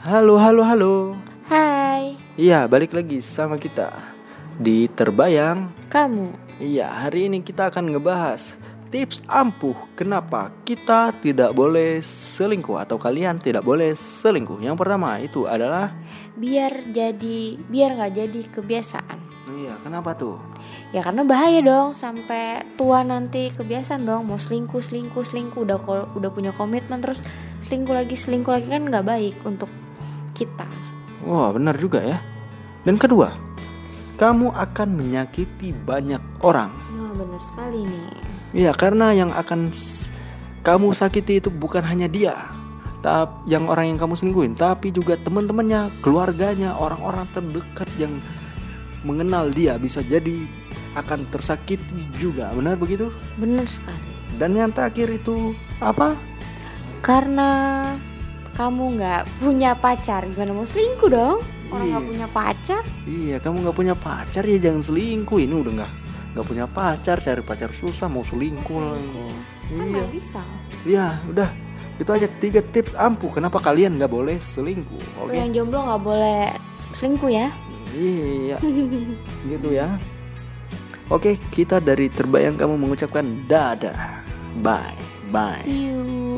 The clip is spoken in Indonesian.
Halo, halo, halo. Hai, Iya, balik lagi sama kita di Terbayang. kamu. Iya, hari ini kita akan ngebahas tips ampuh kenapa kita tidak boleh selingkuh atau kalian tidak boleh selingkuh. Yang pertama itu adalah Biar jadi, biar nggak jadi kebiasaan. iya, kenapa tuh? Ya karena bahaya dong sampai tua nanti kebiasaan dong mau selingkuh, selingkuh, selingkuh udah udah punya komitmen terus selingkuh lagi, selingkuh lagi kan nggak baik untuk kita. Wah, benar juga ya. Dan kedua, kamu akan menyakiti banyak orang. Wah benar sekali nih. Iya, karena yang akan kamu sakiti itu bukan hanya dia, tapi yang orang yang kamu selingkuhin, tapi juga teman-temannya, keluarganya, orang-orang terdekat yang mengenal dia bisa jadi akan tersakiti juga. Benar begitu? Benar sekali. Dan yang terakhir itu apa? Karena kamu nggak punya pacar, gimana mau selingkuh dong? Orang nggak Iya. punya pacar, Iya, kamu nggak punya pacar ya jangan selingkuh. Ini udah nggak nggak punya pacar, cari pacar susah mau selingkuh. lagi. kan Iya, bisa. iya, udah. Itu aja tiga tips ampuh kenapa kalian nggak boleh selingkuh. Oke? yang jomblo nggak boleh selingkuh ya. Iya, gitu ya. Oke, kita dari terbayang kamu mengucapkan dadah. Bye, bye. See you.